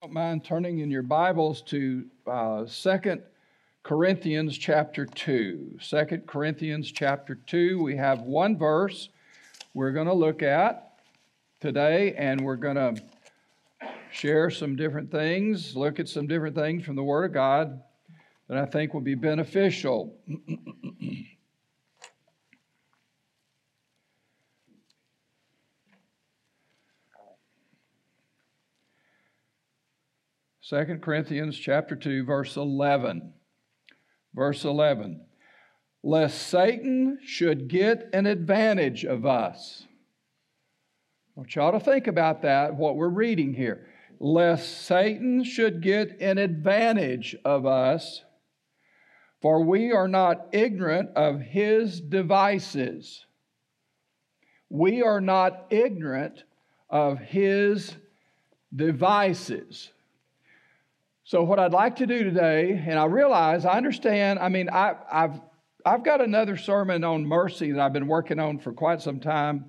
don't mind turning in your Bibles to uh, Corinthians chapter 2. 2 Corinthians chapter 2, we have one verse we're going to look at today, and we're going to share some different things, look at some different things from the Word of God that I think will be beneficial. Second Corinthians chapter 2 verse 11. Verse 11. Lest Satan should get an advantage of us. I want y'all to think about that, what we're reading here. Lest Satan should get an advantage of us, for we are not ignorant of his devices. We are not ignorant of his devices. So, what I'd like to do today, and I realize, I understand, I mean, I, have I've got another sermon on mercy that I've been working on for quite some time.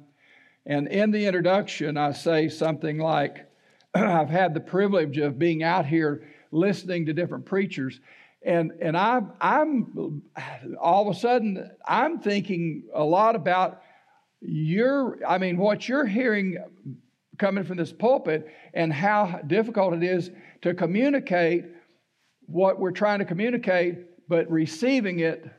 And in the introduction, I say something like, I've had the privilege of being out here listening to different preachers. And, and I, I'm all of a sudden, I'm thinking a lot about your, I mean, what you're hearing coming from this pulpit and how difficult it is to communicate what we're trying to communicate, but receiving it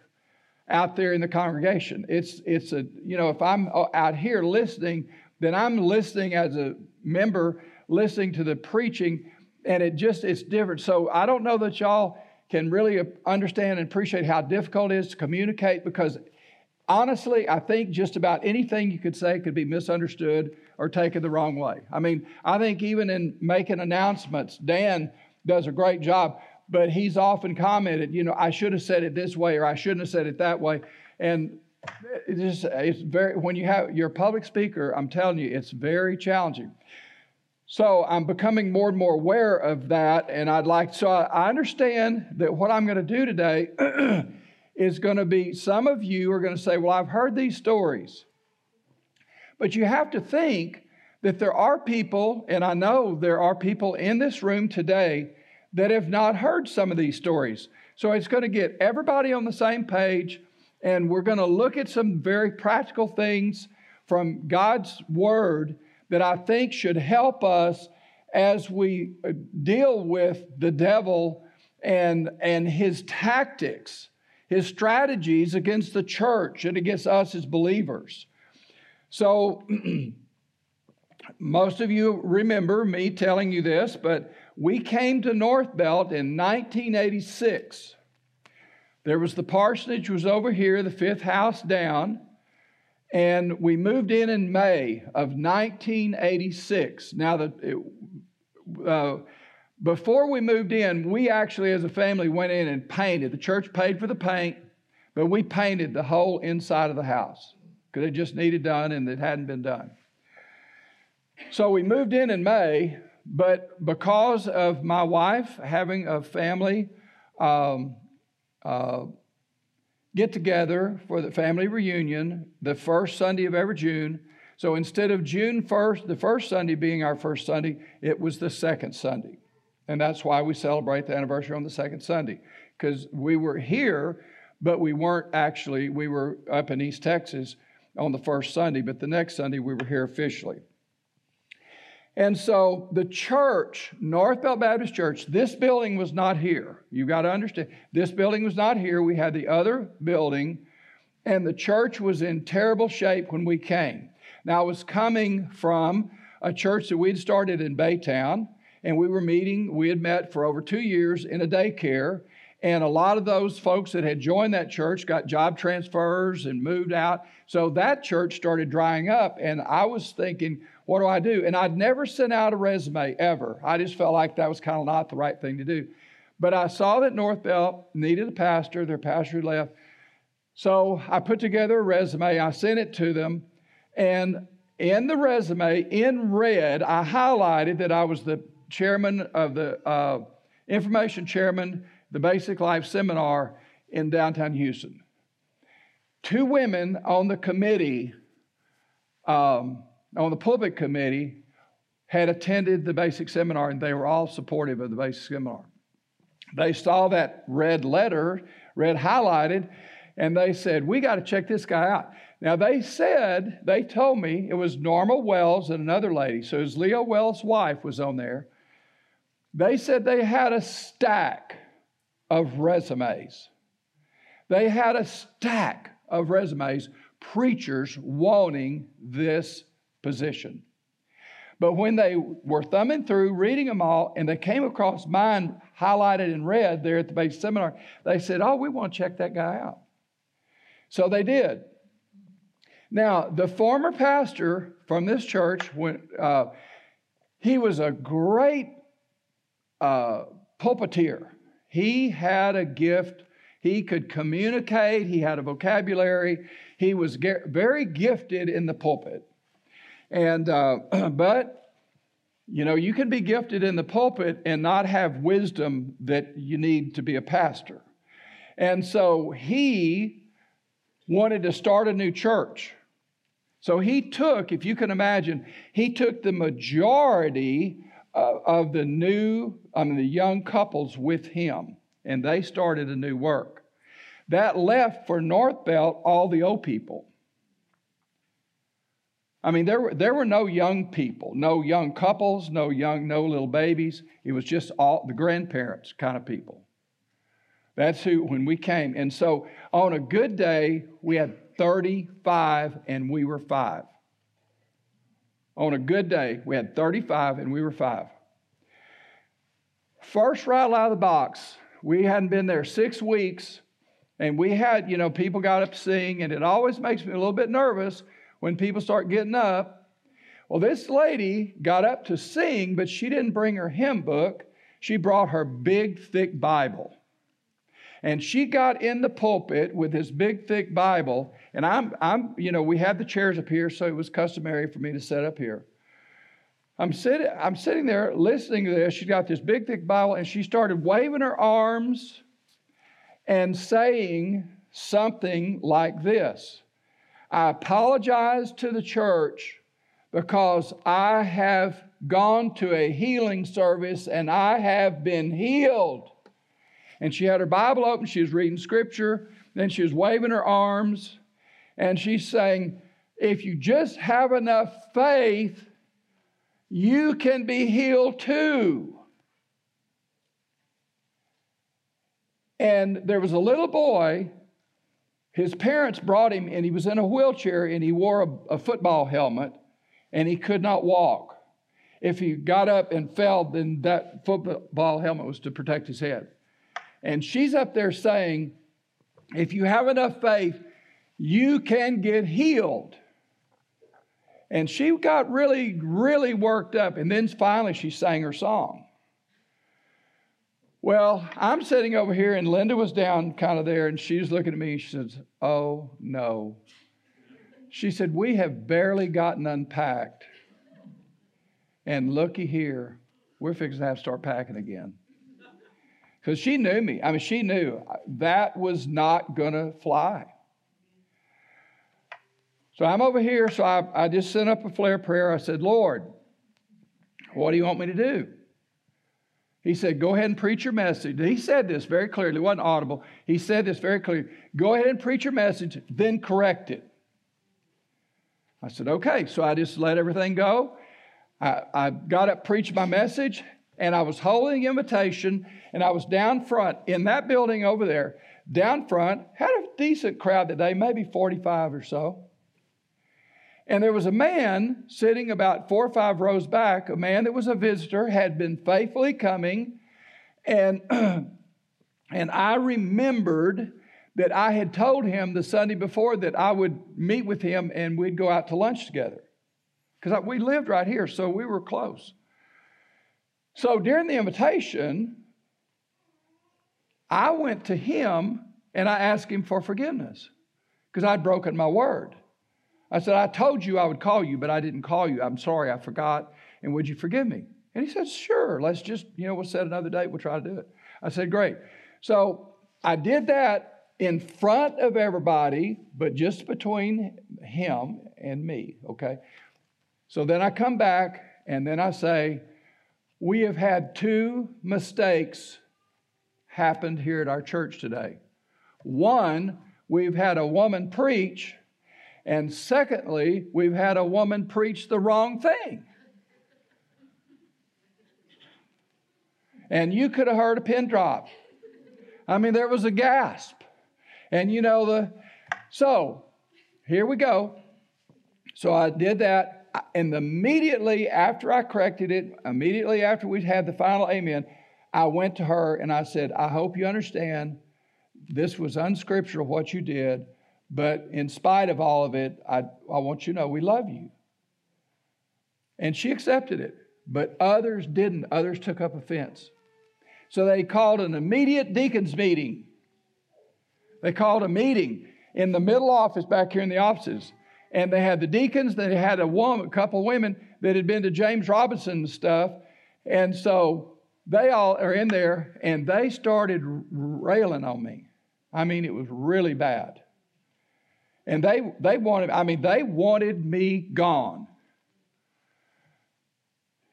out there in the congregation. It's, it's a, you know, if I'm out here listening, then I'm listening as a member, listening to the preaching, and it just, it's different. So I don't know that y'all can really understand and appreciate how difficult it is to communicate because honestly, I think just about anything you could say could be misunderstood or taken the wrong way. I mean, I think even in making announcements, Dan does a great job, but he's often commented, you know, I should have said it this way or I shouldn't have said it that way. And it's just, it's very, when you have, you're a public speaker, I'm telling you, it's very challenging. So I'm becoming more and more aware of that, and I'd like, so I understand that what I'm going to do today is going to be some of you are going to say, Well, I've heard these stories. But you have to think that there are people, and I know there are people in this room today that have not heard some of these stories. So it's going to get everybody on the same page, and we're going to look at some very practical things from God's Word that I think should help us as we uh, deal with the devil and, and his tactics his strategies against the church and against us as believers. So, most of you remember me telling you this, but we came to North Belt in 1986. There was the parsonage was over here, the fifth house down, and we moved in in May of 1986. Now the uh, before we moved in, we actually, as a family, went in and painted. The church paid for the paint, but we painted the whole inside of the house because it just needed done and it hadn't been done. So we moved in in May, but because of my wife having a family um, uh, get together for the family reunion the first Sunday of every June, so instead of June 1st, the first Sunday being our first Sunday, it was the second Sunday. And that's why we celebrate the anniversary on the second Sunday, because we were here, but we weren't actually, we were up in East Texas on the first Sunday, but the next Sunday we were here officially. And so the church, North Belt Baptist Church, this building was not here. You've got to understand, this building was not here. We had the other building, and the church was in terrible shape when we came. Now, I was coming from a church that we'd started in Baytown and we were meeting. We had met for over two years in a daycare. And a lot of those folks that had joined that church got job transfers and moved out. So that church started drying up. And I was thinking, what do I do? And I'd never sent out a resume ever. I just felt like that was kind of not the right thing to do. But I saw that North Belt needed a pastor, their pastor left. So I put together a resume, I sent it to them, and in the resume, in red, I highlighted that I was the chairman of the uh, information chairman, the Basic Life Seminar in downtown Houston. Two women on the committee, um, on the pulpit committee, had attended the basic seminar and they were all supportive of the basic seminar. They saw that red letter, red highlighted, and they said, We got to check this guy out. Now, they said, they told me it was Norma Wells and another lady. So it was Leo Wells' wife was on there. They said they had a stack of resumes. They had a stack of resumes, preachers wanting this position. But when they were thumbing through, reading them all, and they came across mine highlighted in red there at the base seminar, they said, Oh, we want to check that guy out. So they did. Now, the former pastor from this church, when, uh, he was a great uh, pulpiteer. He had a gift. He could communicate. He had a vocabulary. He was very gifted in the pulpit. And, uh, but, you know, you can be gifted in the pulpit and not have wisdom that you need to be a pastor. And so he wanted to start a new church. So he took, if you can imagine, he took the majority uh, of the new, I mean, the young couples with him, and they started a new work. That left for North Belt all the old people. I mean, there were, there were no young people, no young couples, no young, no little babies. It was just all the grandparents kind of people. That's who, when we came. And so on a good day, we had 35 and we were five. On a good day, we had 35 and we were five. First, right out of the box, we hadn't been there six weeks, and we had, you know, people got up to sing, and it always makes me a little bit nervous when people start getting up. Well, this lady got up to sing, but she didn't bring her hymn book. She brought her big, thick Bible. And she got in the pulpit with this big, thick Bible. And I'm, I'm, you know, we had the chairs up here, so it was customary for me to set up here. I'm sitting, I'm sitting there listening to this. She's got this big, thick Bible, and she started waving her arms and saying something like this I apologize to the church because I have gone to a healing service and I have been healed. And she had her Bible open, she was reading scripture, then she was waving her arms, and she's saying, If you just have enough faith, you can be healed too. And there was a little boy his parents brought him, and he was in a wheelchair, and he wore a, a football helmet, and he could not walk. If he got up and fell, then that football helmet was to protect his head. And she's up there saying, if you have enough faith, you can get healed. And she got really, really worked up. And then finally, she sang her song. Well, I'm sitting over here, and Linda was down kind of there, and she's looking at me. She says, Oh, no. She said, We have barely gotten unpacked. And looky here, we're fixing to have to start packing again. Because she knew me. I mean, she knew that was not going to fly. So I'm over here, so I, I just sent up a flare prayer. I said, Lord, what do you want me to do? He said, Go ahead and preach your message. He said this very clearly, it wasn't audible. He said this very clearly. Go ahead and preach your message, then correct it. I said, Okay. So I just let everything go. I, I got up, preached my message, and I was holding the invitation, and I was down front in that building over there, down front, had a decent crowd that day, maybe 45 or so. And there was a man sitting about four or five rows back, a man that was a visitor, had been faithfully coming. And, and I remembered that I had told him the Sunday before that I would meet with him and we'd go out to lunch together. Because we lived right here, so we were close. So during the invitation, I went to him and I asked him for forgiveness because I'd broken my word. I said, I told you I would call you, but I didn't call you. I'm sorry, I forgot. And would you forgive me? And he said, Sure, let's just, you know, we'll set another date, we'll try to do it. I said, Great. So I did that in front of everybody, but just between him and me, okay? So then I come back And then I say, we have had two mistakes happened here at our church today. One, we've had a woman preach, and secondly, we've had a woman preach the wrong thing. And you could have heard a pin drop. I mean, there was a gasp. And you know, the so here we go. So I did that. And immediately after I corrected it, immediately after we had the final amen, I went to her and I said, I hope you understand this was unscriptural what you did, but in spite of all of it, I, I want you to know we love you. And she accepted it, but others didn't. Others took up offense. So they called an immediate deacons meeting. They called a meeting in the middle office back here in the offices. And they had the deacons, they had a woman, a couple of women that had been to James Robison and stuff. And so they all are in there and they started railing on me. I mean, it was really bad. And they, they wanted, I mean, they wanted me gone.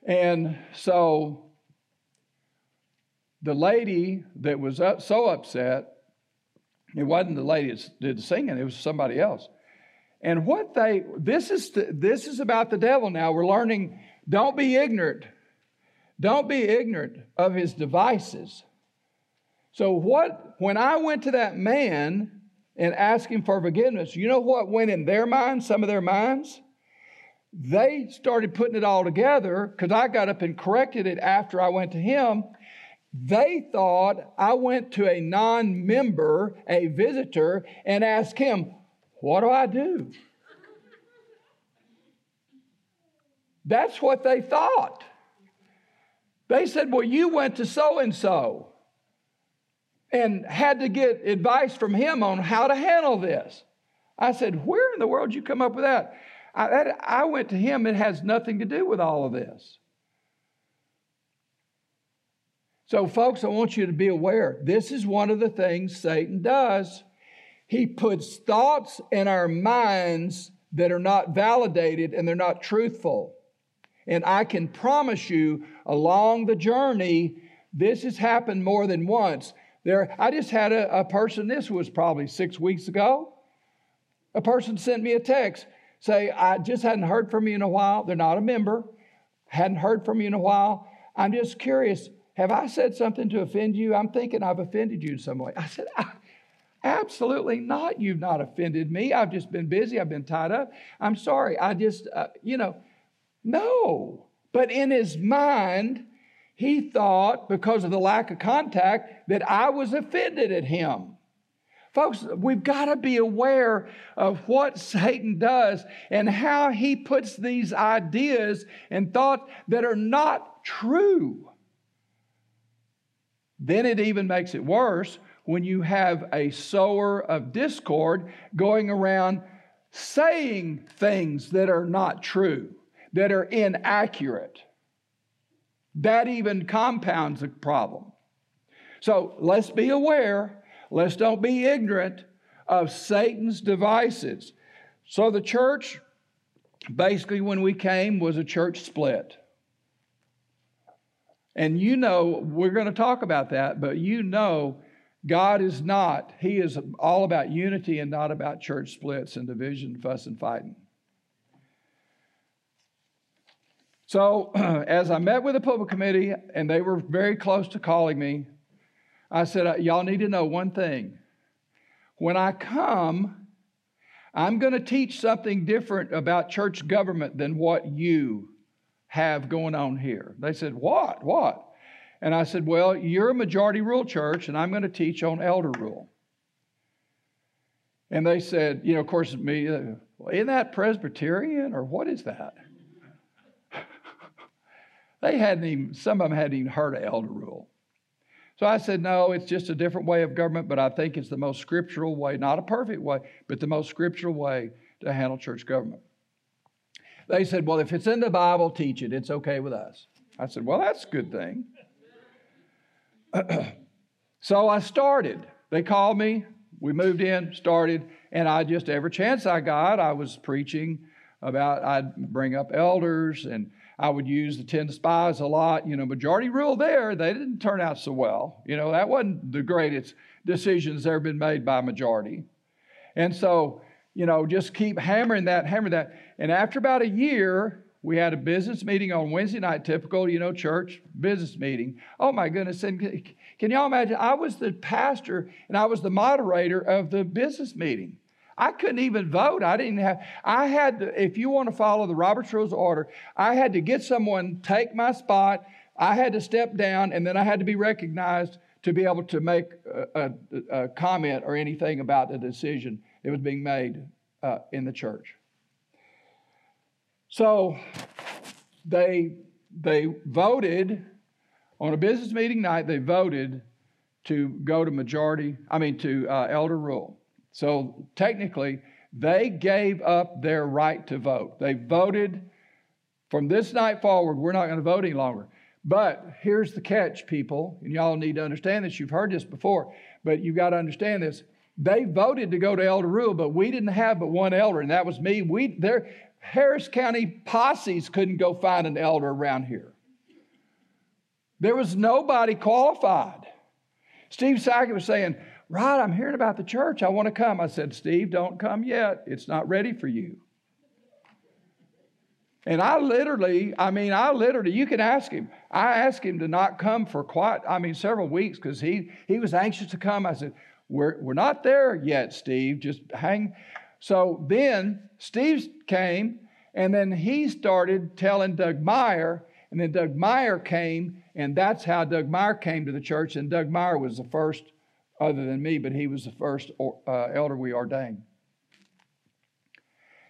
And so the lady that was up, so upset, it wasn't the lady that did the singing, it was somebody else. And what they, this is, the, this is about the devil now. We're learning, don't be ignorant. Don't be ignorant of his devices. So, what, when I went to that man and asking for forgiveness, you know what went in their minds, some of their minds? They started putting it all together because I got up and corrected it after I went to him. They thought I went to a non member, a visitor, and asked him, What do I do? That's what they thought. They said, Well, you went to so and so and had to get advice from him on how to handle this. I said, Where in the world did you come up with that? I, that, I went to him, it has nothing to do with all of this. So, folks, I want you to be aware this is one of the things Satan does. He puts thoughts in our minds that are not validated and they're not truthful. And I can promise you, along the journey, this has happened more than once. There, I just had a, a person, this was probably six weeks ago. A person sent me a text, say, I just hadn't heard from you in a while. They're not a member, hadn't heard from you in a while. I'm just curious, have I said something to offend you? I'm thinking I've offended you in some way. I said, Absolutely not. You've not offended me. I've just been busy. I've been tied up. I'm sorry. I just, uh, you know, no. But in his mind, he thought, because of the lack of contact, that I was offended at him. Folks, we've got to be aware of what Satan does and how he puts these ideas and thoughts that are not true. Then it even makes it worse when you have a sower of discord going around saying things that are not true that are inaccurate. That even compounds the problem. So let's be aware, let's don't be ignorant of Satan's devices. So the church, basically, when we came, was a church split. And you know, we're going to talk about that, but you know, God is not, He is all about unity and not about church splits and division, fuss, and fighting. So, as I met with the pulpit committee, and they were very close to calling me, I said, uh, Y'all need to know one thing. When I come, I'm going to teach something different about church government than what you have going on here. They said, What? What? And I said, Well, you're a majority rule church, and I'm going to teach on elder rule. And they said, You know, of course, me, uh, well, isn't that Presbyterian or what is that? They hadn't even, some of them hadn't even heard of elder rule. So I said, no, it's just a different way of government, but I think it's the most scriptural way, not a perfect way, but the most scriptural way to handle church government. They said, well, if it's in the Bible, teach it. It's okay with us. I said, well, that's a good thing. so I started. They called me. We moved in, started, and I just, every chance I got, I was preaching about, I'd bring up elders and I would use the 10 spies a lot. You know, majority rule there, they didn't turn out so well. You know, that wasn't the greatest decisions ever been made by majority. And so, you know, just keep hammering that, hammering that. And after about a year, we had a business meeting on Wednesday night, typical, you know, church business meeting. Oh my goodness. And can y'all imagine? I was the pastor and I was the moderator of the business meeting. I couldn't even vote. I didn't have, I had to, if you want to follow the Robert's Rules Order, I had to get someone take my spot. I had to step down and then I had to be recognized to be able to make a, a, a comment or anything about the decision that was being made uh, in the church. So they, they voted on a business meeting night, they voted to go to majority, I mean, to uh, elder rule. So technically, they gave up their right to vote. They voted from this night forward, we're not going to vote any longer. But here's the catch, people, and y'all need to understand this. You've heard this before, but you've got to understand this. They voted to go to elder rule, but we didn't have but one elder, and that was me. We there Harris County posses couldn't go find an elder around here. There was nobody qualified. Steve Sackett was saying, Rod, I'm hearing about the church. I want to come. I said, Steve, don't come yet. It's not ready for you. And I literally, I mean, I literally, you can ask him. I asked him to not come for quite, I mean, several weeks because he, he was anxious to come. I said, we're, we're not there yet, Steve. Just hang. So then Steve came, and then he started telling Doug Meyer, and then Doug Meyer came, and that's how Doug Meyer came to the church. And Doug Meyer was the first, other than me, but he was the first uh, elder we ordained.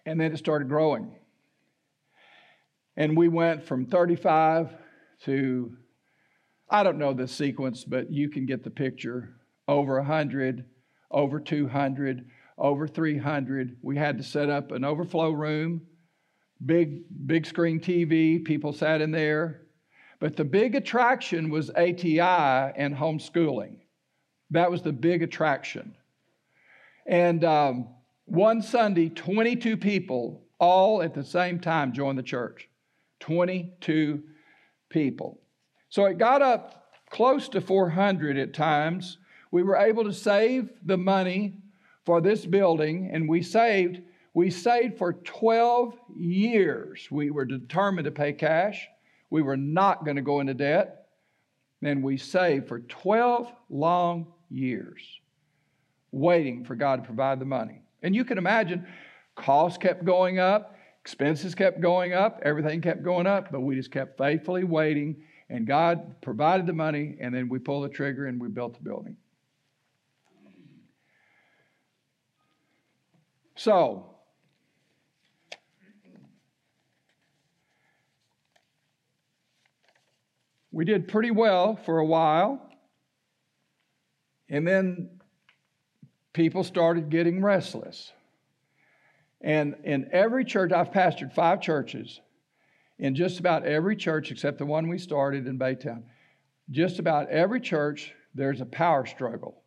And then it started growing. And we went from 35 to, I don't know the sequence, but you can get the picture over 100, over 200, over 300. We had to set up an overflow room, big, big screen TV, people sat in there. But the big attraction was ATI and homeschooling. That was the big attraction. And um, one Sunday, 22 people all at the same time joined the church. 22 people. So it got up close to 400 at times we were able to save the money for this building, and we saved. We saved for 12 years. We were determined to pay cash. We were not going to go into debt. And we saved for 12 long years, waiting for God to provide the money. And you can imagine, costs kept going up, expenses kept going up, everything kept going up, but we just kept faithfully waiting, and God provided the money, and then we pulled the trigger and we built the building. So, we did pretty well for a while. And then people started getting restless. And in every church, I've pastored five churches. In just about every church, except the one we started in Baytown, just about every church, there's a power struggle.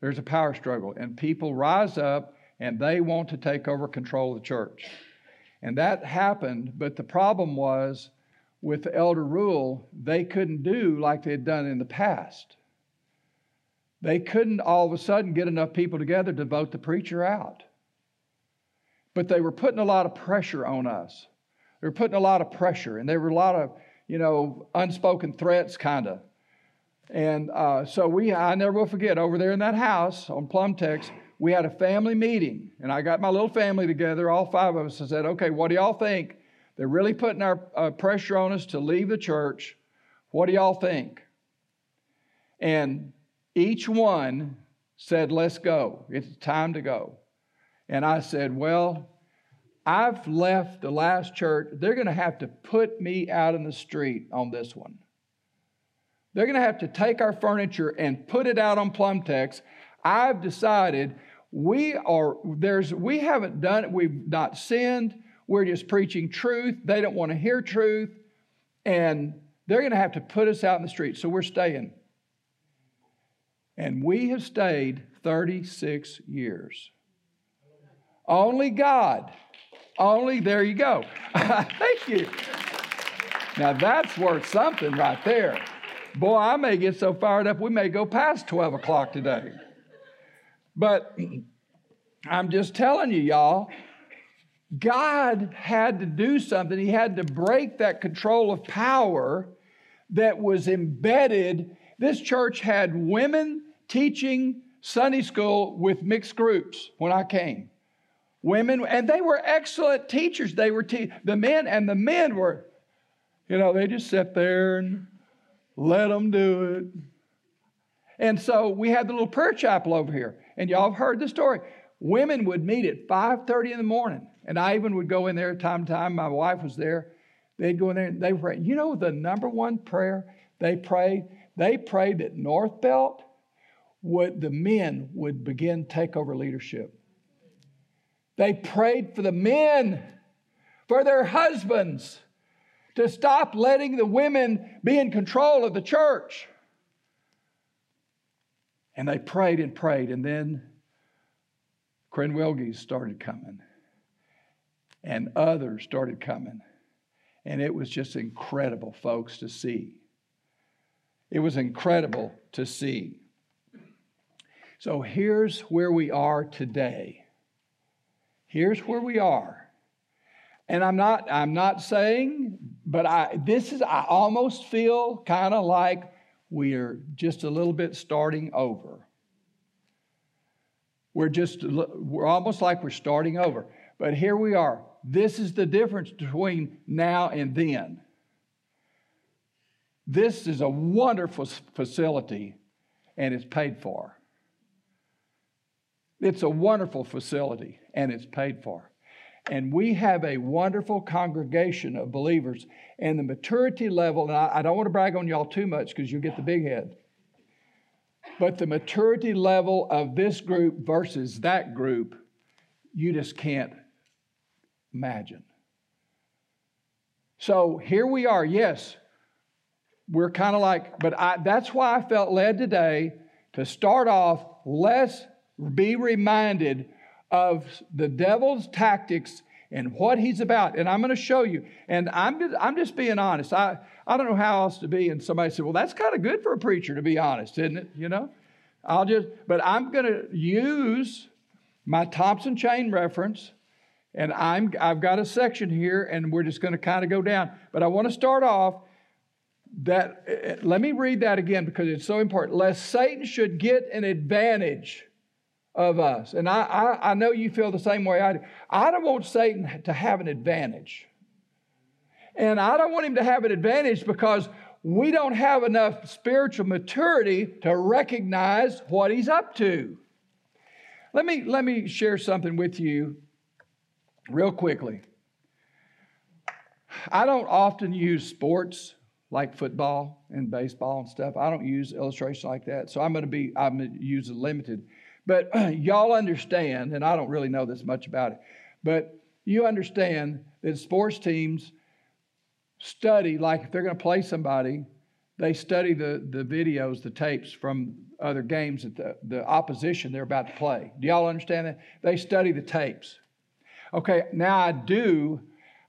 There's a power struggle. And people rise up and they want to take over control of the church. And that happened, but the problem was with the elder rule, they couldn't do like they had done in the past. They couldn't all of a sudden get enough people together to vote the preacher out. But they were putting a lot of pressure on us. They were putting a lot of pressure, and there were a lot of, you know, unspoken threats, kind of. And uh, so we, I never will forget, over there in that house on Plum Tex, we had a family meeting, and I got my little family together, all five of us, and said, okay, what do y'all think? They're really putting our uh, pressure on us to leave the church. What do y'all think? And each one said, let's go. It's time to go. And I said, well, I've left the last church. They're going to have to put me out in the street on this one. They're going to have to take our furniture and put it out on Plumtex I've decided we are there's we haven't done it, we've not sinned, we're just preaching truth. They don't want to hear truth, and they're going to have to put us out in the street. So we're staying. And we have stayed 36 years. Only God. Only, there you go. Thank you. Now that's worth something right there. Boy, I may get so fired up we may go past 12 o'clock today. But I'm just telling you, y'all, God had to do something. He had to break that control of power that was embedded. This church had women teaching Sunday school with mixed groups when I came. Women, and they were excellent teachers. They were te- the men, and the men were, you know, they just sat there and let them do it. And so we had the little prayer chapel over here, and y'all have heard the story. Women would meet at 5:30 in the morning, and I even would go in there time to time. My wife was there. They'd go in there and they pray. You know the number one prayer they prayed? They prayed that North Belt would the men would begin take over leadership. They prayed for the men, for their husbands, to stop letting the women be in control of the church. And they prayed and prayed, and then Crenwelges started coming, and others started coming. And it was just incredible, folks, to see. It was incredible to see. So here's where we are today. Here's where we are. And I'm not I'm not saying, but I this is I almost feel kind of like we're just a little bit starting over. We're just, we're almost like we're starting over. But here we are. This is the difference between now and then. This is a wonderful facility and it's paid for. It's a wonderful facility and it's paid for. And we have a wonderful congregation of believers. And the maturity level, and I, I don't want to brag on y'all too much because you'll get the big head. But the maturity level of this group versus that group, you just can't imagine. So here we are. Yes, we're kind of like, but I, that's why I felt led today to start off. Let's be reminded of the devil's tactics and what he's about. And I'm going to show you. And I'm just, I'm just being honest. I, I don't know how else to be. And somebody said, well, that's kind of good for a preacher to be honest, isn't it? You know? I'll just, but I'm going to use my Thompson chain reference. And I'm, I've got a section here, and we're just going to kind of go down. But I want to start off that, eh, let me read that again because it's so important. Lest Satan should get an advantage of us. And I, I, I know you feel the same way I do. I don't want Satan to have an advantage. And I don't want him to have an advantage because we don't have enough spiritual maturity to recognize what he's up to. Let me, let me share something with you real quickly. I don't often use sports like football and baseball and stuff. I don't use illustration like that. So I'm going to be, I'm going to use a limited. But y'all understand, and I don't really know this much about it, but you understand that sports teams study, like if they're going to play somebody, they study the, the videos, the tapes from other games that the, the opposition they're about to play. Do y'all understand that? They study the tapes. Okay, now I do,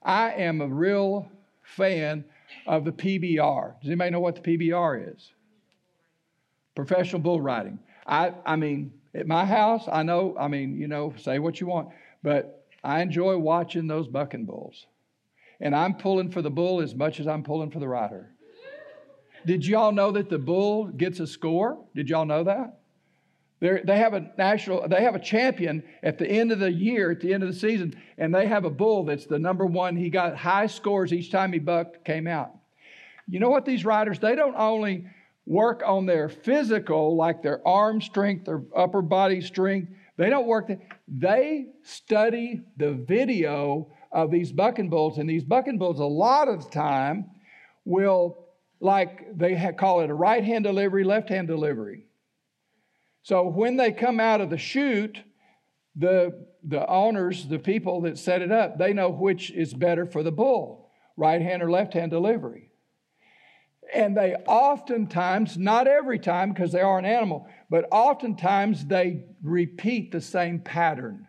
I am a real fan of the PBR. Does anybody know what the PBR is? Professional bull riding. I, I mean, at my house, I know, I mean, you know, say what you want, but I enjoy watching those bucking bulls. And I'm pulling for the bull as much as I'm pulling for the rider. Did y'all know that the bull gets a score? Did y'all know that? They're, they have a national, they have a champion at the end of the year, at the end of the season, and they have a bull that's the number one. He got high scores each time he bucked, came out. You know what, these riders, they don't only work on their physical, like their arm strength, their upper body strength. They don't work that. They study the video of these bucking bulls, and these bucking bulls, a lot of the time, will like they call it a right hand delivery, left hand delivery. So when they come out of the chute, the the owners, the people that set it up, they know which is better for the bull, right hand or left hand delivery. And they oftentimes, not every time because they are an animal, but oftentimes they repeat the same pattern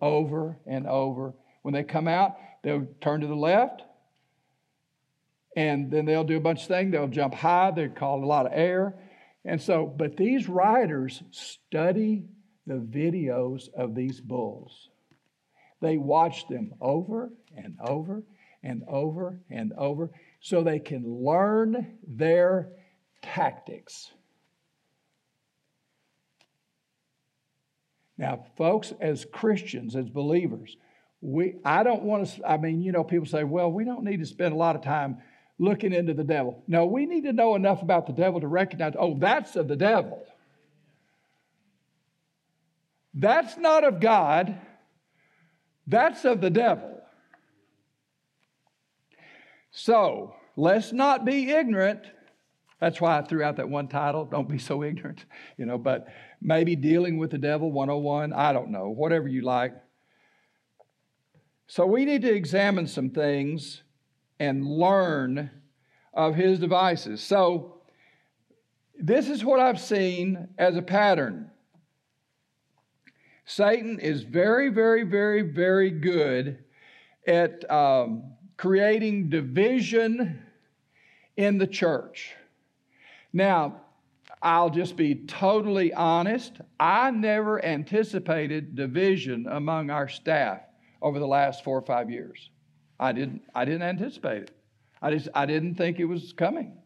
over and over. When they come out, they'll turn to the left, and then they'll do a bunch of things. They'll jump high, they call a lot of air. And so, but these riders study the videos of these bulls. They watch them over and over and over and over so they can learn their tactics. Now, folks, as Christians, as believers, we I don't want to I mean, you know, people say, "Well, we don't need to spend a lot of time looking into the devil." No, we need to know enough about the devil to recognize, "Oh, that's of the devil." That's not of God. That's of the devil. So, let's not be ignorant. That's why I threw out that one title, Don't Be So Ignorant, you know, but maybe Dealing with the Devil 101, I don't know, whatever you like. So we need to examine some things and learn of his devices. So this is what I've seen as a pattern. Satan is very, very, very, very good at um, creating division in the church. Now, I'll just be totally honest. I never anticipated division among our staff over the last four or five years. I didn't, I didn't anticipate it. I, just, I didn't think it was coming.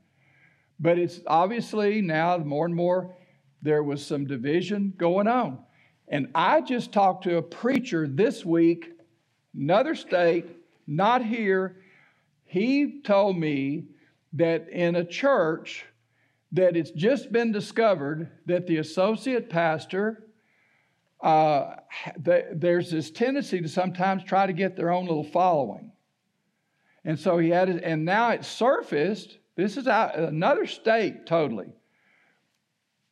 But it's obviously now more and more there was some division going on. And I just talked to a preacher this week, another state, not here. He told me that in a church that it's just been discovered that the associate pastor uh, there's this tendency to sometimes try to get their own little following. And so he had it, and now it surfaced. This is out, another state totally.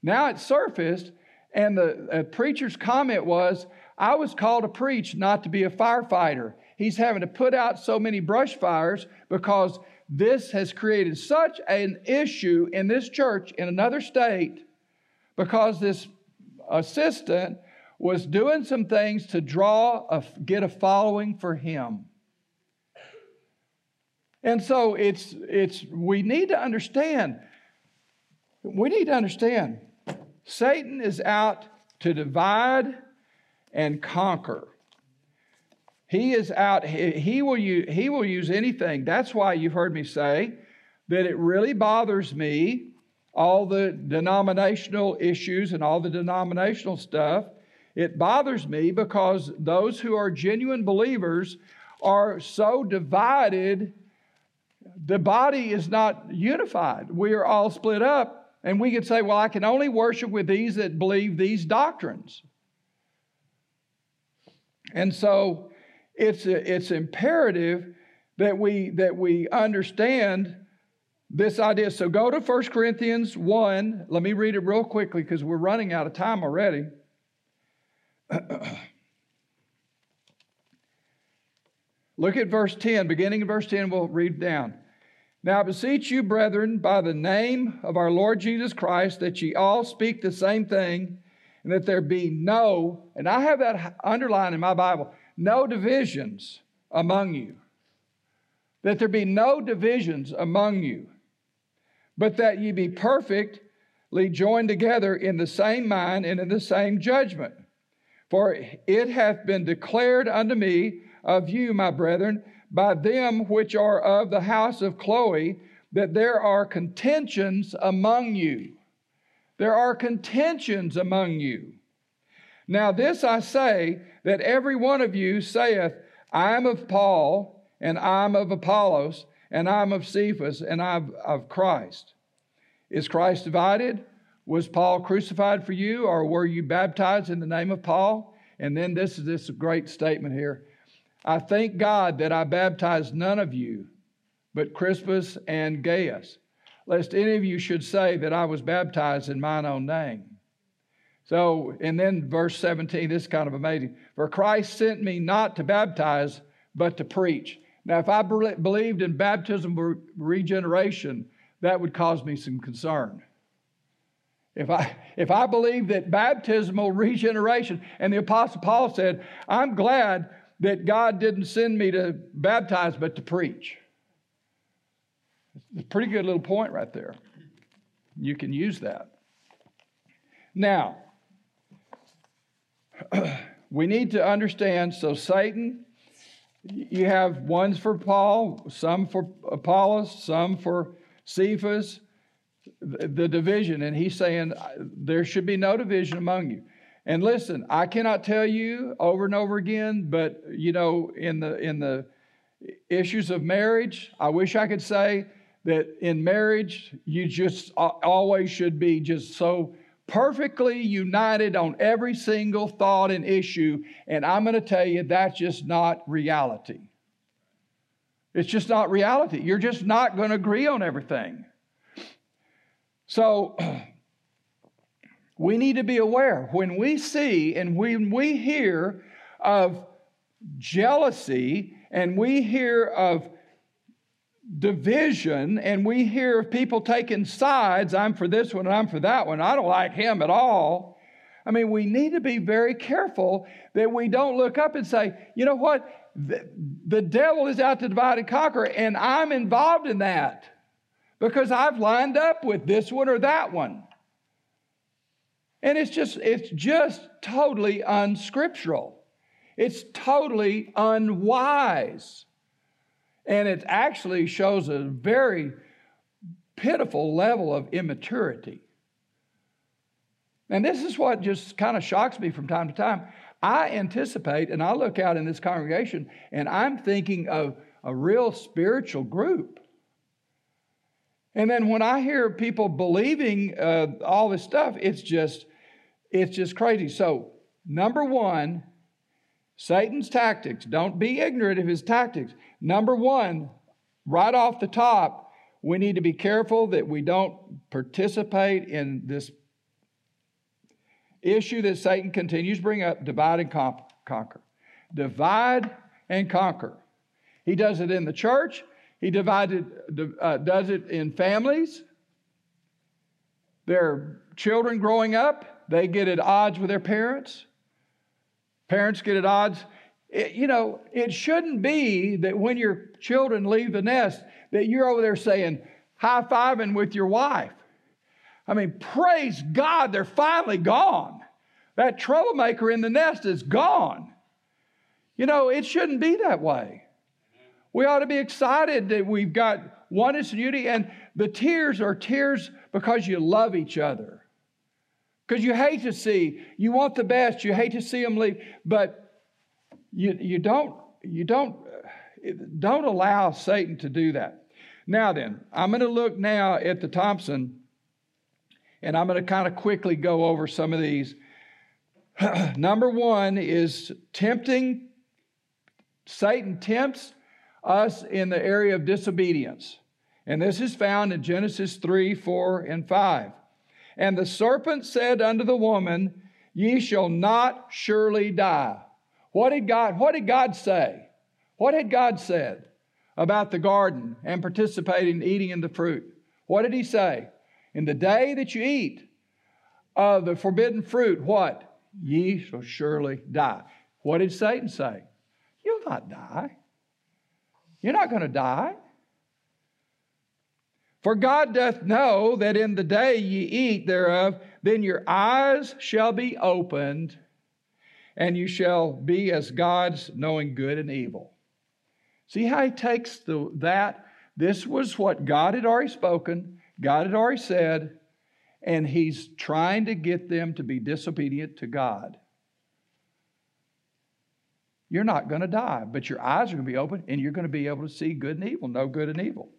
Now it surfaced and the preacher's comment was, I was called to preach, not to be a firefighter. He's having to put out so many brush fires because this has created such an issue in this church in another state because this assistant was doing some things to draw a, get a following for him. And so it's it's we need to understand we need to understand Satan is out to divide and conquer. He is out, he, will use, he will use anything. That's why you've heard me say that it really bothers me, all the denominational issues and all the denominational stuff. It bothers me because those who are genuine believers are so divided, the body is not unified. We are all split up and we could say, well, I can only worship with these that believe these doctrines. And so it's, it's imperative that we, that we understand this idea. So go to 1 Corinthians 1. Let me read it real quickly because we're running out of time already. Look at verse 10. Beginning in verse 10, we'll read down. Now I beseech you, brethren, by the name of our Lord Jesus Christ, that ye all speak the same thing, and that there be no, and I have that underlined in my Bible, no divisions among you. That there be no divisions among you, but that ye be perfectly joined together in the same mind and in the same judgment. For it hath been declared unto me of you, my brethren, by them which are of the house of Chloe that there are contentions among you. There are contentions among you. Now, this I say that every one of you saith, I am of Paul, and I am of Apollos, and I am of Cephas, and I am of Christ. Is Christ divided? Was Paul crucified for you, or were you baptized in the name of Paul? And then this is this great statement here. I thank God that I baptized none of you but Crispus and Gaius, lest any of you should say that I was baptized in mine own name. So, and then verse 17, this is kind of amazing. For Christ sent me not to baptize, but to preach. Now, if I believed in baptism regeneration, that would cause me some concern. If I, if I believe that baptismal regeneration, and the Apostle Paul said, I'm glad that God didn't send me to baptize, but to preach. It's a pretty good little point right there. You can use that. Now, we need to understand so Satan, you have ones for Paul, some for Apollos, some for Cephas, the division. And he's saying there should be no division among you. And listen, I cannot tell you over and over again, but you know, in the in the issues of marriage, I wish I could say that in marriage you just always should be just so perfectly united on every single thought and issue. And I'm going to tell you that's just not reality. It's just not reality. You're just not going to agree on everything. So we need to be aware when we see and when we hear of jealousy and we hear of division and we hear of people taking sides I'm for this one and I'm for that one. I don't like him at all. I mean, we need to be very careful that we don't look up and say, you know what? The, the devil is out to divide and conquer, and I'm involved in that because I've lined up with this one or that one. And it's just, it's just totally unscriptural. It's totally unwise. And it actually shows a very pitiful level of immaturity. And this is what just kind of shocks me from time to time. I anticipate, and I look out in this congregation, and I'm thinking of a real spiritual group. And then when I hear people believing uh, all this stuff, it's just, it's just crazy. So, number one, Satan's tactics. Don't be ignorant of his tactics. Number one, right off the top, we need to be careful that we don't participate in this issue that Satan continues to bring up divide and conquer. Divide and conquer. He does it in the church, he divided, uh, does it in families. Their children growing up, they get at odds with their parents. Parents get at odds. It, you know, it shouldn't be that when your children leave the nest that you're over there saying, high fiving with your wife. I mean, praise God, they're finally gone. That troublemaker in the nest is gone. You know, it shouldn't be that way. We ought to be excited that we've got oneness and unity, and the tears are tears because you love each other. Because you hate to see, you want the best, you hate to see them leave, but you, you don't, you don't, don't allow Satan to do that. Now then, I'm going to look now at the Thompson, and I'm going to kind of quickly go over some of these. Number one is tempting. Satan tempts us in the area of disobedience. And this is found in Genesis 3, 4, and 5. And the serpent said unto the woman, Ye shall not surely die. What did God, what did God say? What had God said about the garden and participating, in eating in the fruit? What did he say? In the day that you eat of the forbidden fruit, what? Ye shall surely die. What did Satan say? You'll not die. You're not going to die. For God doth know that in the day ye eat thereof, then your eyes shall be opened, and you shall be as gods, knowing good and evil. See how he takes the, that? This was what God had already spoken, God had already said, and he's trying to get them to be disobedient to God. You're not going to die, but your eyes are going to be open, and you're going to be able to see good and evil, know good and evil.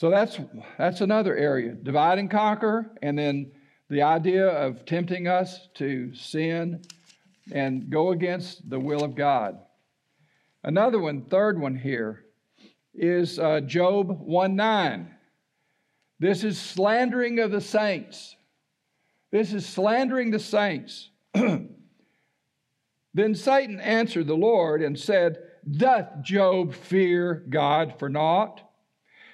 So that's, that's another area divide and conquer, and then the idea of tempting us to sin and go against the will of God. Another one, third one here, is uh, Job 1 9. This is slandering of the saints. This is slandering the saints. then Satan answered the Lord and said, Doth Job fear God for naught?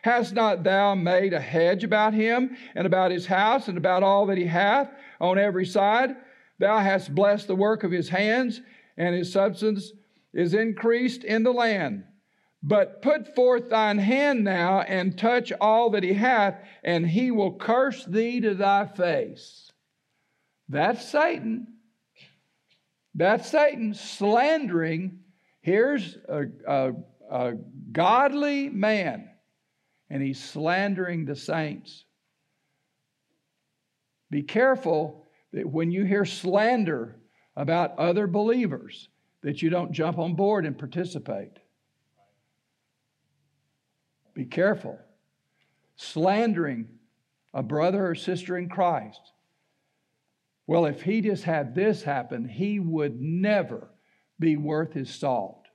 Hast not thou made a hedge about him and about his house and about all that he hath on every side? Thou hast blessed the work of his hands, and his substance is increased in the land. But put forth thine hand now and touch all that he hath, and he will curse thee to thy face. That's Satan. That's Satan slandering. Here's a, a, a godly man, and he's slandering the saints. Be careful that when you hear slander about other believers, that you don't jump on board and participate. Be careful. Slandering a brother or sister in Christ. Well, if he just had this happen, he would never be worth his salt.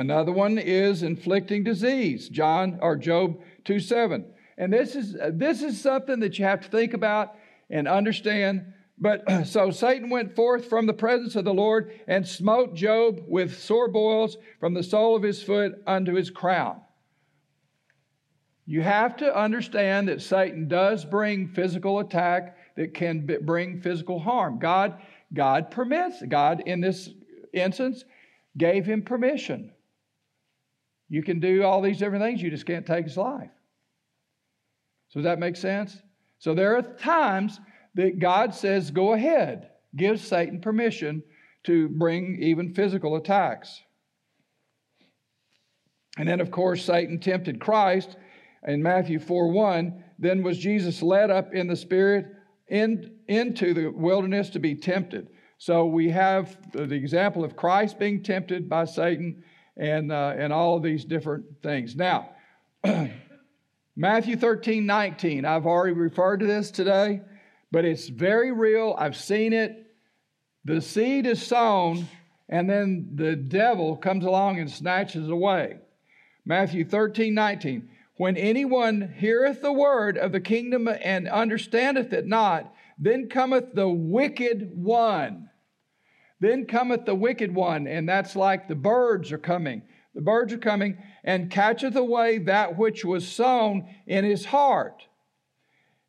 Another one is inflicting disease, John or Job 2 7. And this is, this is something that you have to think about and understand. But so Satan went forth from the presence of the Lord and smote Job with sore boils from the sole of his foot unto his crown. You have to understand that Satan does bring physical attack that can bring physical harm. God, God permits. God, in this instance, gave him permission. You can do all these different things, you just can't take his life. So, does that make sense? So, there are times that God says, go ahead, give Satan permission to bring even physical attacks. And then, of course, Satan tempted Christ in Matthew 4 1. Then was Jesus led up in the Spirit in, into the wilderness to be tempted. So we have the example of Christ being tempted by Satan and, uh, and all of these different things. Now, Matthew 13 19, I've already referred to this today but it's very real. I've seen it. The seed is sown, and then the devil comes along and snatches away. Matthew 13, 19. When anyone heareth the word of the kingdom and understandeth it not, then cometh the wicked one. Then cometh the wicked one, and that's like the birds are coming. The birds are coming and catcheth away that which was sown in his heart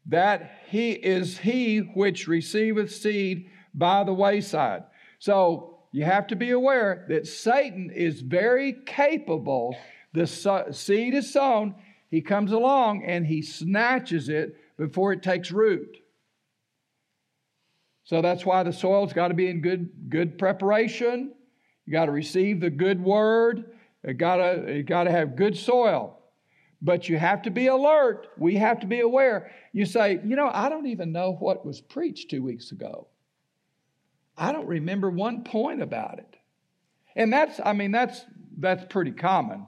that he is he which receiveth seed by the wayside. So you have to be aware that Satan is very capable. The seed is sown, he comes along and he snatches it before it takes root. So that's why the soil's got to be in good, good preparation. You got to receive the good word. It got to, it got to have good soil. But you have to be alert. We have to be aware. You say, you know, I don't even know what was preached two weeks ago. I don't remember one point about it. And that's, I mean, that's that's pretty common.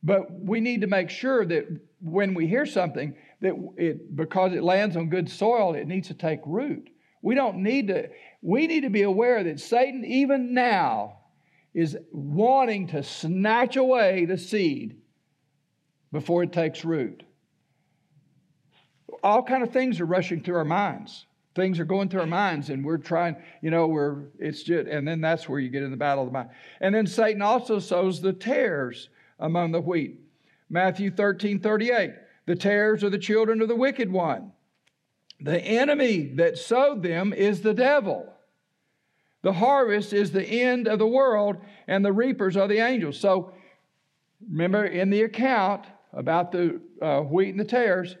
But we need to make sure that when we hear something, that it because it lands on good soil, it needs to take root. We don't need to, we need to be aware that Satan, even now, is wanting to snatch away the seed before it takes root. All kind of things are rushing through our minds. Things are going through our minds, and we're trying, you know, we're it's just, and then that's where you get in the battle of the mind. And then Satan also sows the tares among the wheat. Matthew 13, 38. The tares are the children of the wicked one. The enemy that sowed them is the devil. The harvest is the end of the world, and the reapers are the angels. So remember in the account, about the uh, wheat and the tares.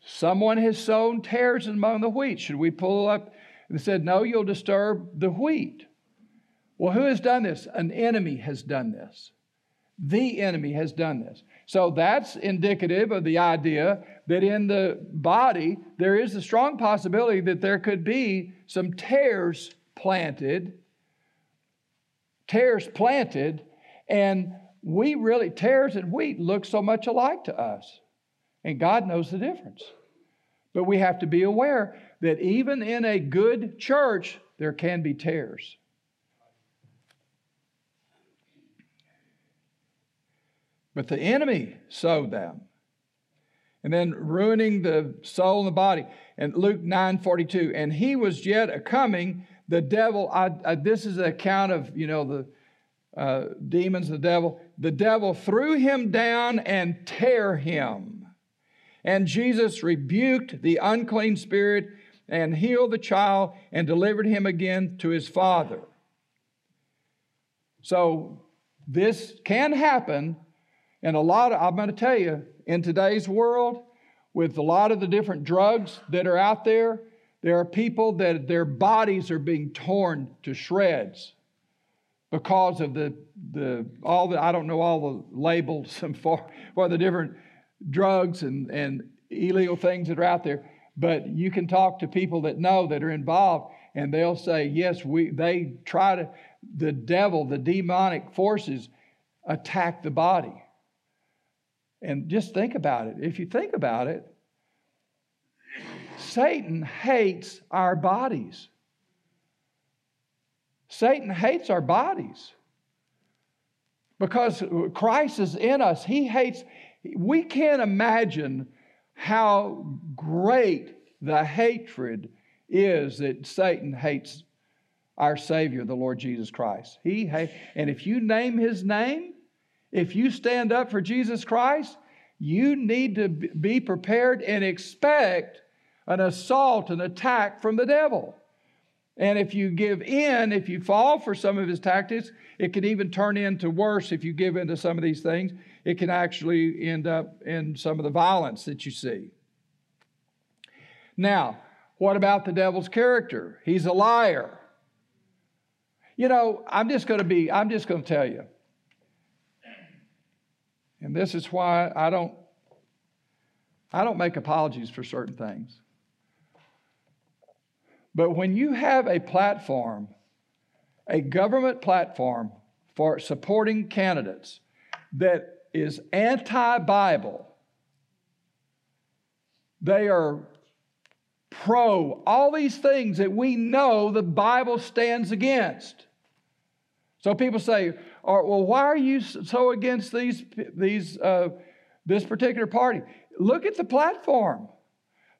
Someone has sown tares among the wheat. Should we pull up and said, No, you'll disturb the wheat? Well, who has done this? An enemy has done this. The enemy has done this. So that's indicative of the idea that in the body, there is a strong possibility that there could be some tares planted, tares planted, and we really, tares and wheat look so much alike to us. And God knows the difference. But we have to be aware that even in a good church, there can be tares. But the enemy sowed them. And then ruining the soul and the body. And Luke 9 42. And he was yet a coming, the devil. I, I, this is an account of, you know, the uh, demons, the devil, the devil threw him down and tear him. And Jesus rebuked the unclean spirit, and healed the child and delivered him again to his father. So this can happen, and a lot of, I'm going to tell you, in today's world, with a lot of the different drugs that are out there, there are people that their bodies are being torn to shreds because of the, the all the I don't know all the labels for, for the different drugs and, and illegal things that are out there. But you can talk to people that know that are involved, and they'll say, yes, we they try to the devil, the demonic forces attack the body. And just think about it. If you think about it, Satan hates our bodies. Satan hates our bodies because Christ is in us. He hates, we can't imagine how great the hatred is that Satan hates our Savior, the Lord Jesus Christ. He ha- and if you name his name, if you stand up for Jesus Christ, you need to be prepared and expect an assault, an attack from the devil. And if you give in, if you fall for some of his tactics, it can even turn into worse if you give in to some of these things. It can actually end up in some of the violence that you see. Now, what about the devil's character? He's a liar. You know, I'm just going to be, I'm just going to tell you. And this is why I don't I don't make apologies for certain things. But when you have a platform, a government platform for supporting candidates that is anti Bible, they are pro all these things that we know the Bible stands against. So people say, oh, well, why are you so against these, these, uh, this particular party? Look at the platform.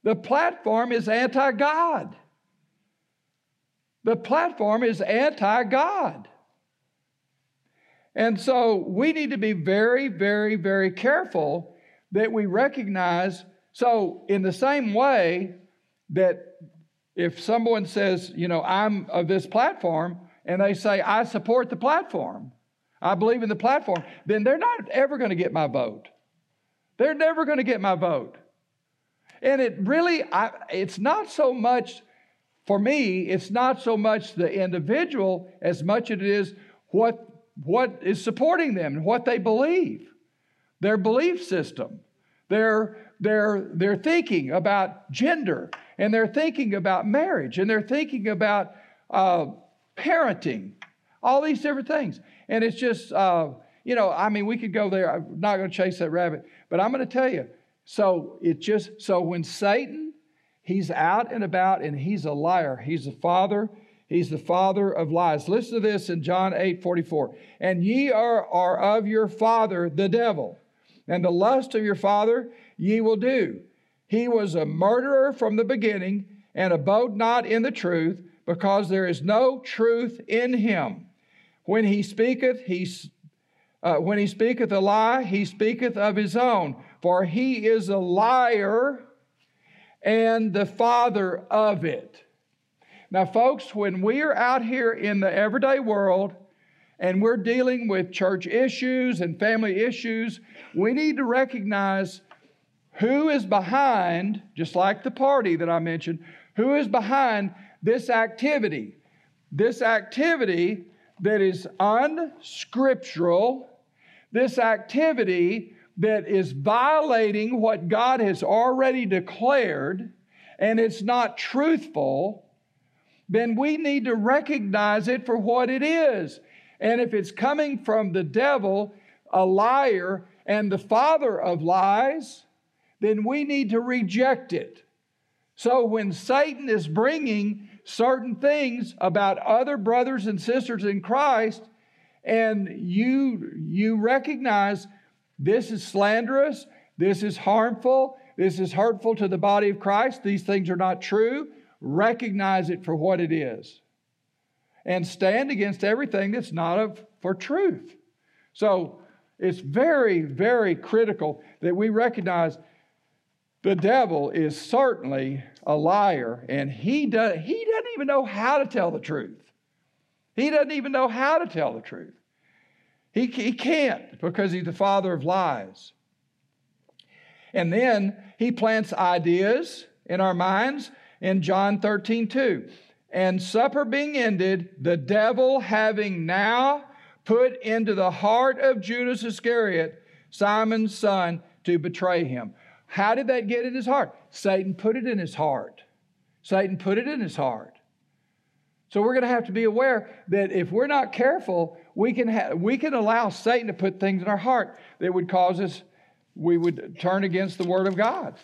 The platform is anti God. The platform is anti God. And so we need to be very, very, very careful that we recognize. So, in the same way that if someone says, you know, I'm of this platform, and they say, I support the platform, I believe in the platform, then they're not ever going to get my vote. They're never going to get my vote. And it really, I, it's not so much for me, it's not so much the individual as much as it is what, what is supporting them and what they believe, their belief system, their, their, their thinking about gender, and they're thinking about marriage, and they're thinking about uh, parenting, all these different things. And it's just, uh, you know, I mean, we could go there. I'm not going to chase that rabbit, but I'm going to tell you. So it just, so when Satan He's out and about and he's a liar. He's a father. He's the father of lies. Listen to this in John 8 44. And ye are, are of your father, the devil, and the lust of your father ye will do. He was a murderer from the beginning and abode not in the truth, because there is no truth in him. When he speaketh, he, uh, when he speaketh a lie, he speaketh of his own, for he is a liar and the father of it. Now, folks, when we are out here in the everyday world and we're dealing with church issues and family issues, we need to recognize who is behind, just like the party that I mentioned, who is behind this activity. This activity that is unscriptural, this activity that is violating what God has already declared and it's not truthful, then we need to recognize it for what it is. And if it's coming from the devil, a liar, and the father of lies, then we need to reject it. So when Satan is bringing certain things about other brothers and sisters in Christ, and you, you recognize this is slanderous. This is harmful. This is hurtful to the body of Christ. These things are not true. Recognize it for what it is. And stand against everything that's not of, for truth. So it's very, very critical that we recognize the devil is certainly a liar, and he, does, he doesn't even know how to tell the truth. He doesn't even know how to tell the truth. He, he can't because he's the father of lies. And then he plants ideas in our minds in John 13, 2. And supper being ended, the devil having now put into the heart of Judas Iscariot, Simon's son, to betray him. How did that get in his heart? Satan put it in his heart. Satan put it in his heart. So we're going to have to be aware that if we're not careful, we can, ha- we can allow Satan to put things in our heart that would cause us, we would turn against the Word of God.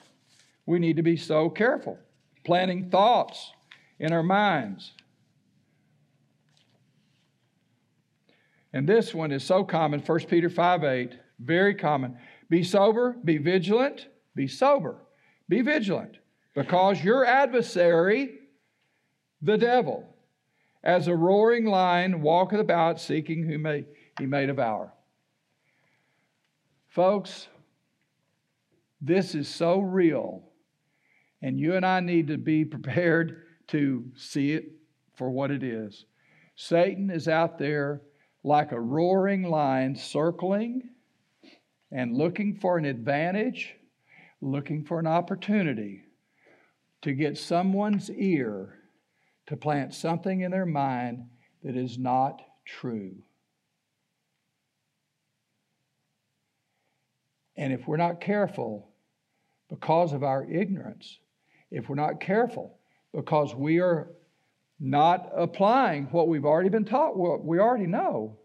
We need to be so careful. Planting thoughts in our minds. And this one is so common, 1 Peter 5 8, very common. Be sober, be vigilant, be sober, be vigilant, because your adversary, the devil, as a roaring lion, walketh about seeking whom may, he may devour. Folks, this is so real, and you and I need to be prepared to see it for what it is. Satan is out there like a roaring lion, circling and looking for an advantage, looking for an opportunity to get someone's ear to plant something in their mind that is not true. And if we're not careful, because of our ignorance, if we're not careful, because we are not applying what we've already been taught, what we already know,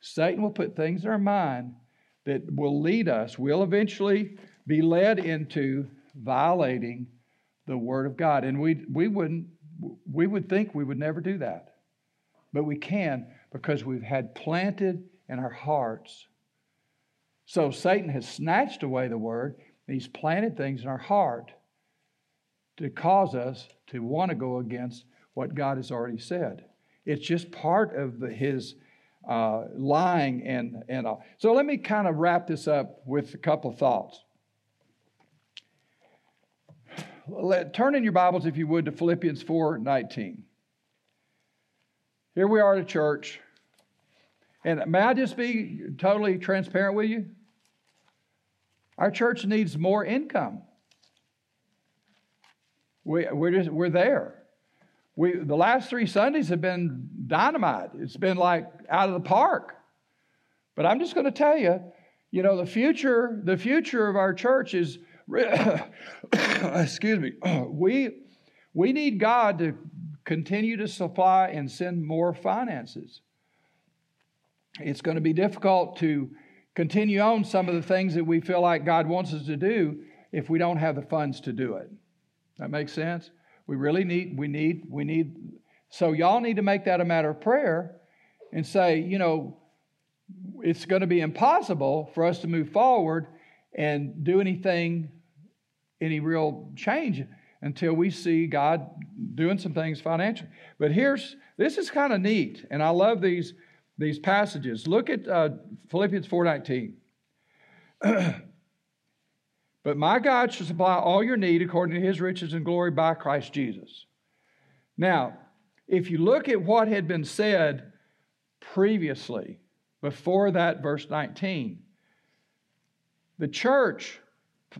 Satan will put things in our mind that will lead us, We'll eventually be led into violating the Word of God. And we, we wouldn't we would think we would never do that. But we can because we've had planted in our hearts. So Satan has snatched away the word, he's planted things in our heart to cause us to want to go against what God has already said. It's just part of the, his uh, lying and, and all. So let me kind of wrap this up with a couple of thoughts. Let, turn in your Bibles, if you would, to Philippians 4 19. Here we are at a church. And may I just be totally transparent with you? Our church needs more income. We, we're, just, we're there. We, the last three Sundays have been dynamite. It's been like out of the park. But I'm just going to tell you, you know, the future, the future of our church is excuse me, we, we need God to continue to supply and send more finances. It's going to be difficult to continue on some of the things that we feel like God wants us to do if we don't have the funds to do it. That makes sense? We really need, we need, we need, so y'all need to make that a matter of prayer and say, you know, it's going to be impossible for us to move forward and do anything any real change until we see God doing some things financially. But here's this is kind of neat, and I love these these passages. Look at uh, Philippians four nineteen. but my God shall supply all your need according to His riches and glory by Christ Jesus. Now, if you look at what had been said previously, before that verse 19, the church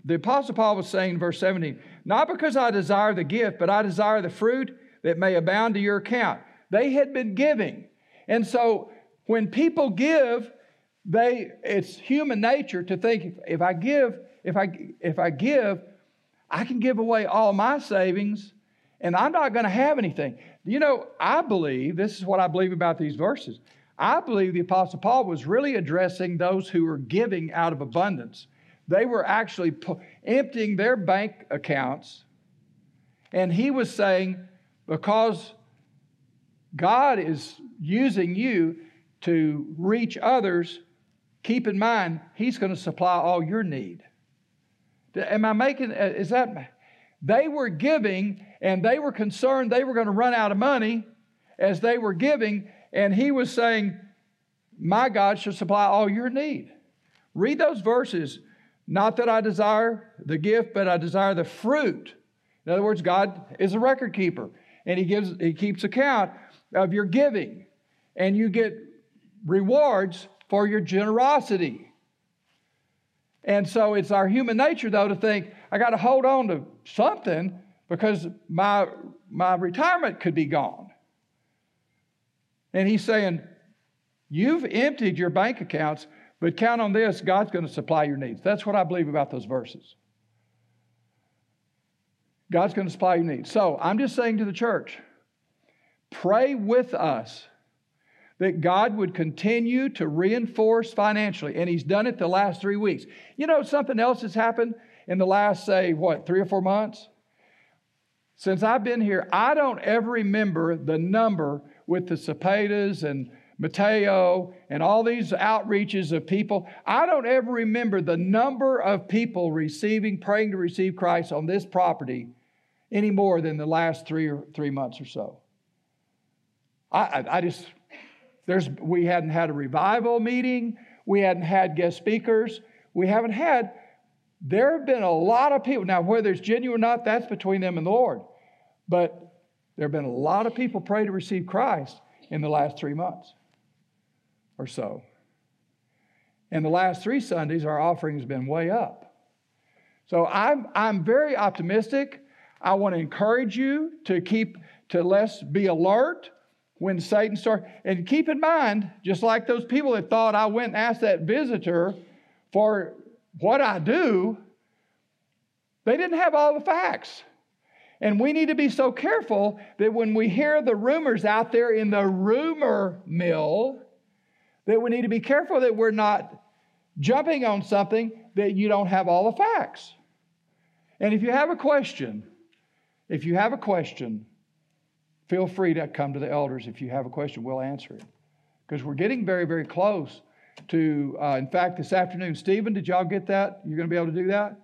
the Apostle Paul was saying in verse 17, Not because I desire the gift, but I desire the fruit that may abound to your account. They had been giving. And so when people give, they it's human nature to think if, if I give, if I if I give, I can give away all my savings and I'm not going to have anything. You know, I believe, this is what I believe about these verses. I believe the Apostle Paul was really addressing those who were giving out of abundance. They were actually emptying their bank accounts. And he was saying, because God is using you to reach others, keep in mind, He's going to supply all your need. Am I making, uh, is that, they were giving and they were concerned they were going to run out of money as they were giving. And He was saying, My God shall supply all your need. Read those verses Not that I desire the gift, but I desire the fruit. In other words, God is a record keeper, and He gives He keeps account of your giving, and you get rewards for your generosity. And so it's our human nature, though, to think, I got to hold on to something because my, my retirement could be gone. And he's saying, You've emptied your bank accounts, but count on this God's going to supply your needs. That's what I believe about those verses. God's going to supply your needs. So I'm just saying to the church, pray with us that God would continue to reinforce financially. And He's done it the last three weeks. You know, something else has happened in the last, say, what, three or four months? Since I've been here, I don't ever remember the number with the Cepedas and Mateo and all these outreaches of people. I don't ever remember the number of people receiving, praying to receive Christ on this property any more than the last three or three months or so. I, I, I just there's, we hadn't had a revival meeting. We hadn't had guest speakers. We haven't had, there have been a lot of people. Now, whether it's genuine or not, that's between them and the Lord. But there have been a lot of people pray to receive Christ in the last three months or so. And the last three Sundays, our offering has been way up. So I'm, I'm very optimistic. I want to encourage you to keep, to less be alert when Satan starts. And keep in mind, just like those people that thought I went and asked that visitor for what I do, they didn't have all the facts. And we need to be so careful that when we hear the rumors out there in the rumor mill, that we need to be careful that we're not jumping on something that you don't have all the facts. And if you have a question, if you have a question, Feel free to come to the elders if you have a question. We'll answer it. Because we're getting very, very close to, uh, in fact, this afternoon. Stephen, did y'all get that? You're going to be able to do that?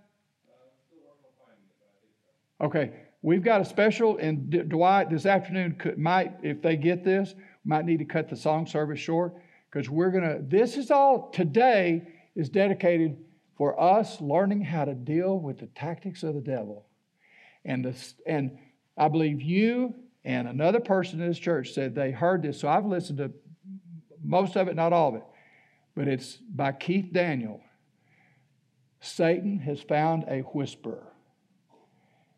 Okay. We've got a special, and Dwight this afternoon could, might, if they get this, might need to cut the song service short because we're going to, this is all today is dedicated for us learning how to deal with the tactics of the devil. And, the, and I believe you and another person in this church said they heard this. So I've listened to most of it, not all of it. But it's by Keith Daniel. Satan has found a whisperer.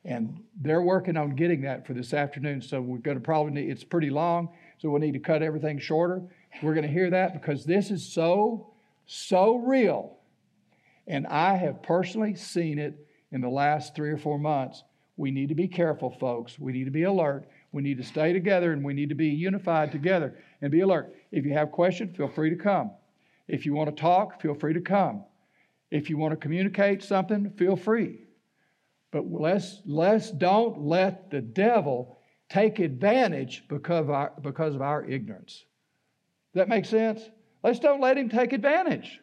And they're working on getting that for this afternoon. So we're going to probably need, it's pretty long, so we'll need to cut everything shorter. We're going to hear that because this is so, so real. And I have personally seen it in the last three or four months. We need to be careful, folks. We need to be alert. We need to stay together and we need to be unified together and be alert. If you have questions, feel free to come. If you want to talk, feel free to come. If you want to communicate something, feel free. But let's, let's don't let the devil take advantage because of our, because of our ignorance. That make sense? Let's don't let him take advantage.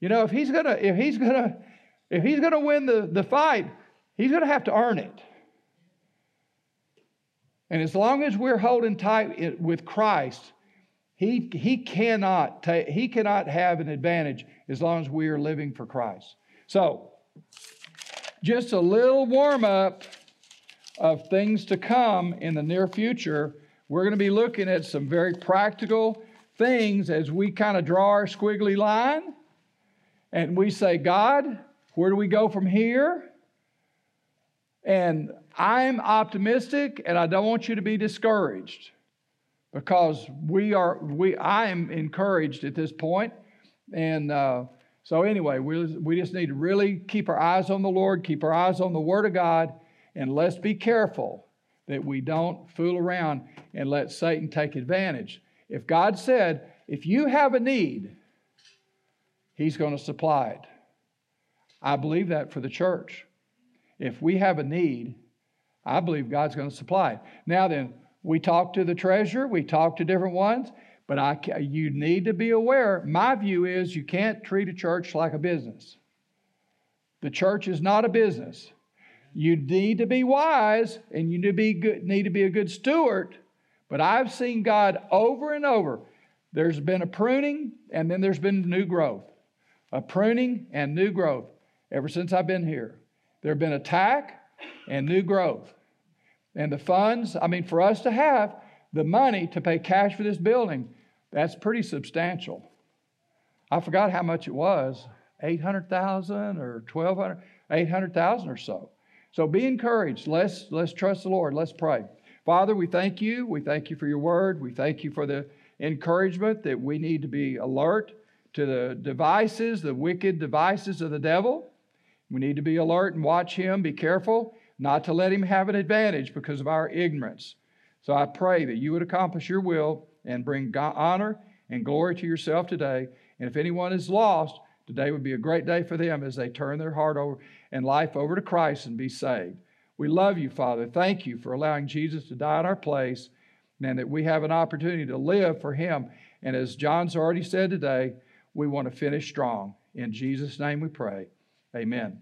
You know, if he's gonna, if he's gonna, if he's gonna win the, the fight, he's gonna have to earn it. And as long as we're holding tight with Christ, he, he, cannot ta- he cannot have an advantage as long as we are living for Christ. So, just a little warm up of things to come in the near future. We're going to be looking at some very practical things as we kind of draw our squiggly line and we say, God, where do we go from here? And I'm optimistic and I don't want you to be discouraged because we are we I am encouraged at this point. And uh, so anyway, we, we just need to really keep our eyes on the Lord, keep our eyes on the Word of God, and let's be careful that we don't fool around and let Satan take advantage. If God said, if you have a need, He's going to supply it. I believe that for the church. If we have a need, I believe God's going to supply it. Now then, we talk to the treasurer, we talk to different ones, but I, you need to be aware. My view is you can't treat a church like a business. The church is not a business. You need to be wise and you need to be, good, need to be a good steward. But I've seen God over and over. There's been a pruning and then there's been new growth. A pruning and new growth. ever since I've been here. There have been attack and new growth. And the funds, I mean, for us to have the money to pay cash for this building, that's pretty substantial. I forgot how much it was 800,000 or 1,200, 800,000 or so. So be encouraged. Let's, let's trust the Lord. Let's pray. Father, we thank you. We thank you for your word. We thank you for the encouragement that we need to be alert to the devices, the wicked devices of the devil. We need to be alert and watch him, be careful not to let him have an advantage because of our ignorance. So I pray that you would accomplish your will and bring honor and glory to yourself today. And if anyone is lost, today would be a great day for them as they turn their heart over and life over to Christ and be saved. We love you, Father. Thank you for allowing Jesus to die in our place and that we have an opportunity to live for him. And as John's already said today, we want to finish strong. In Jesus' name we pray. Amen.